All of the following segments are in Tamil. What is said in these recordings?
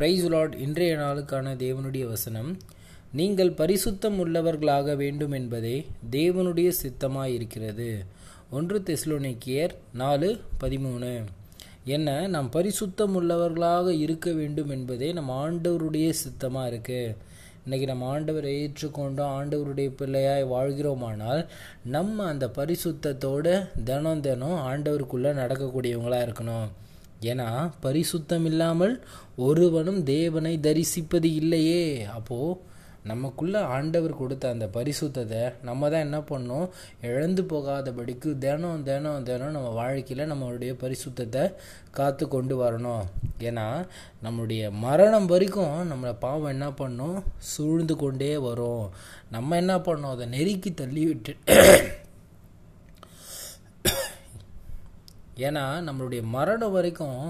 பிரைஸ் லார்ட் இன்றைய நாளுக்கான தேவனுடைய வசனம் நீங்கள் பரிசுத்தம் உள்ளவர்களாக வேண்டும் என்பதே தேவனுடைய சித்தமாயிருக்கிறது. ஒன்று தெஸ்லோனிக்கியர் நாலு பதிமூணு. என்ன நாம் பரிசுத்தம் உள்ளவர்களாக இருக்க வேண்டும் என்பதே நம் ஆண்டவருடைய சித்தமாக இருக்குது இன்றைக்கி நம்ம ஆண்டவரை ஏற்றுக்கொண்டோம் ஆண்டவருடைய பிள்ளையாய் வாழ்கிறோமானால் நம்ம அந்த பரிசுத்தத்தோடு தினம் தினம் ஆண்டவருக்குள்ளே நடக்கக்கூடியவங்களாக இருக்கணும். ஏன்னா பரிசுத்தம் இல்லாமல் ஒருவனும் தேவனை தரிசிப்பது இல்லையே. அப்போது நமக்குள்ள ஆண்டவர் கொடுத்த அந்த பரிசுத்தத்தை நம்ம தான் என்ன பண்ணோம் இழந்து போகாதபடிக்கு தினம் தினம் தினம் நம்ம வாழ்க்கையில் நம்மளுடைய பரிசுத்தத்தை காத்து கொண்டு வரணும். ஏன்னா நம்மளுடைய மரணம் வரைக்கும் நம்மளை பாவம் என்ன பண்ணும்? சூழ்ந்து கொண்டே வரும். நம்ம என்ன பண்ணோம் அதை நெருக்கி தள்ளி விட்டு ஏன்னா நம்மளுடைய மரணம் வரைக்கும்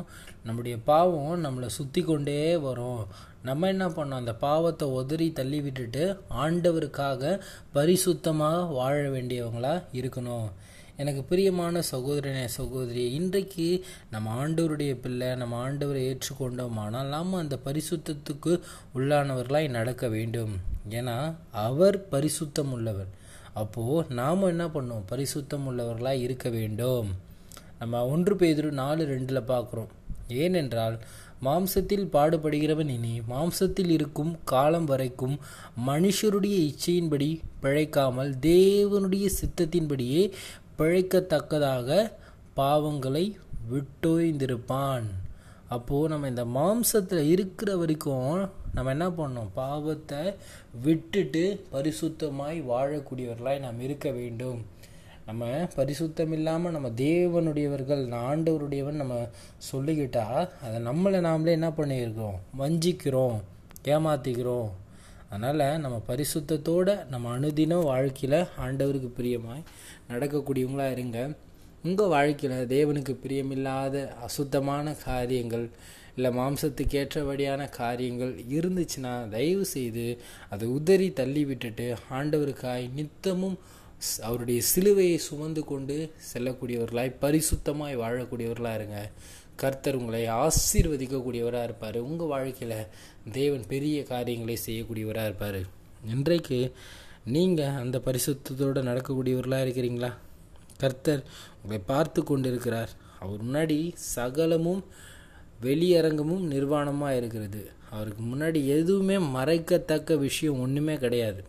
நம்முடைய பாவம் நம்மளை சுற்றி கொண்டே வரும். நம்ம என்ன பண்ணோம் அந்த பாவத்தை உதறி தள்ளி விட்டுட்டு ஆண்டவருக்காக பரிசுத்தமாக வாழ வேண்டியவங்களா இருக்கணும். எனக்கு பிரியமான சகோதரனே சகோதரி இன்றைக்கு நம்ம ஆண்டவருடைய பிள்ளை நம்ம ஆண்டவரை ஏற்றுக்கொண்டோமானால் நாம் அந்த பரிசுத்தத்துக்கு உள்ளானவர்களாய் நடக்க வேண்டும். ஏன்னா அவர் பரிசுத்தம் உள்ளவர் அப்போது நாம் என்ன பண்ணோம் பரிசுத்தம் உள்ளவர்களாக இருக்க வேண்டும். நம்ம ஒன்று பேதிரு நாலு ரெண்டில் பார்க்குறோம் ஏனென்றால் மாம்சத்தில் பாடுபடுகிறவன் இனி மாம்சத்தில் இருக்கும் காலம் வரைக்கும் மனுஷருடைய இச்சையின்படி பிழைக்காமல் தேவனுடைய சித்தத்தின்படியே பிழைக்கத்தக்கதாக பாவங்களை விட்டோய்ந்திருப்பான் அப்போது நம்ம இந்த மாம்சத்தில் இருக்கிற வரைக்கும் நம்ம என்ன பண்ணோம் பாவத்தை விட்டுட்டு பரிசுத்தமாய் வாழக்கூடியவர்களாய் நாம் இருக்க வேண்டும். நம்ம பரிசுத்தம் இல்லாமல் நம்ம தேவனுடையவர்கள் ஆண்டவருடையவன் நம்ம சொல்லிக்கிட்டா அதை நம்மளை நாமளே என்ன பண்ணியிருக்கிறோம்? வஞ்சிக்கிறோம் ஏமாத்திக்கிறோம் அதனால் நம்ம பரிசுத்தத்தோடு நம்ம அனுதினம் வாழ்க்கையில் ஆண்டவருக்கு பிரியமாய் நடக்கக்கூடியவங்களாக இருங்க. உங்கள் வாழ்க்கையில் தேவனுக்கு பிரியமில்லாத அசுத்தமான காரியங்கள் இல்லை மாம்சத்துக்கு ஏற்றபடியான காரியங்கள் இருந்துச்சுன்னா தயவு செய்து அதை உதறி தள்ளி விட்டுட்டு ஆண்டவருக்காய் நித்தமும் அவருடைய சிலுவையை சுமந்து கொண்டு செல்லக்கூடியவர்களாய் பரிசுத்தமாய் வாழக்கூடியவர்களாக இருங்க. கர்த்தர் உங்களை ஆசீர்வதிக்கக்கூடியவராக இருப்பார். உங்கள் வாழ்க்கையில் தேவன் பெரிய காரியங்களை செய்யக்கூடியவராக இருப்பார். இன்றைக்கு நீங்கள் அந்த பரிசுத்தத்தோடு நடக்கக்கூடியவர்களாக இருக்கிறீங்களா? கர்த்தர் உங்களை பார்த்து கொண்டிருக்கிறார். அவர் முன்னாடி சகலமும் வெளியரங்கமும் நிர்வாணமாக இருக்கிறது. அவருக்கு முன்னாடி எதுவுமே மறைக்கத்தக்க விஷயம் ஒன்றுமே கிடையாது.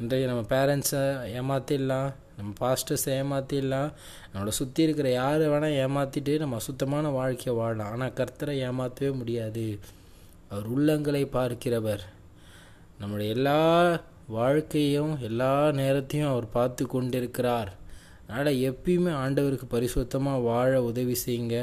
இன்றைக்கு நம்ம பேரண்ட்ஸை ஏமாற்றிடலாம் நம்ம பாஸ்டர்ஸை ஏமாற்றிடலாம் நம்மளை சுற்றி இருக்கிற யாரை வேணால் ஏமாற்றிட்டு நம்ம சுத்தமான வாழ்க்கையை வாழலாம். ஆனால் கர்த்தரை ஏமாற்றவே முடியாது. அவர் உள்ளங்களை பார்க்கிறவர். நம்முடைய எல்லா வாழ்க்கையும் எல்லா நேரத்தையும் அவர் பார்த்து கொண்டிருக்கிறார். அதனால் எப்பயுமே ஆண்டவருக்கு பரிசுத்தமாக வாழ உதவி செய்யுங்க.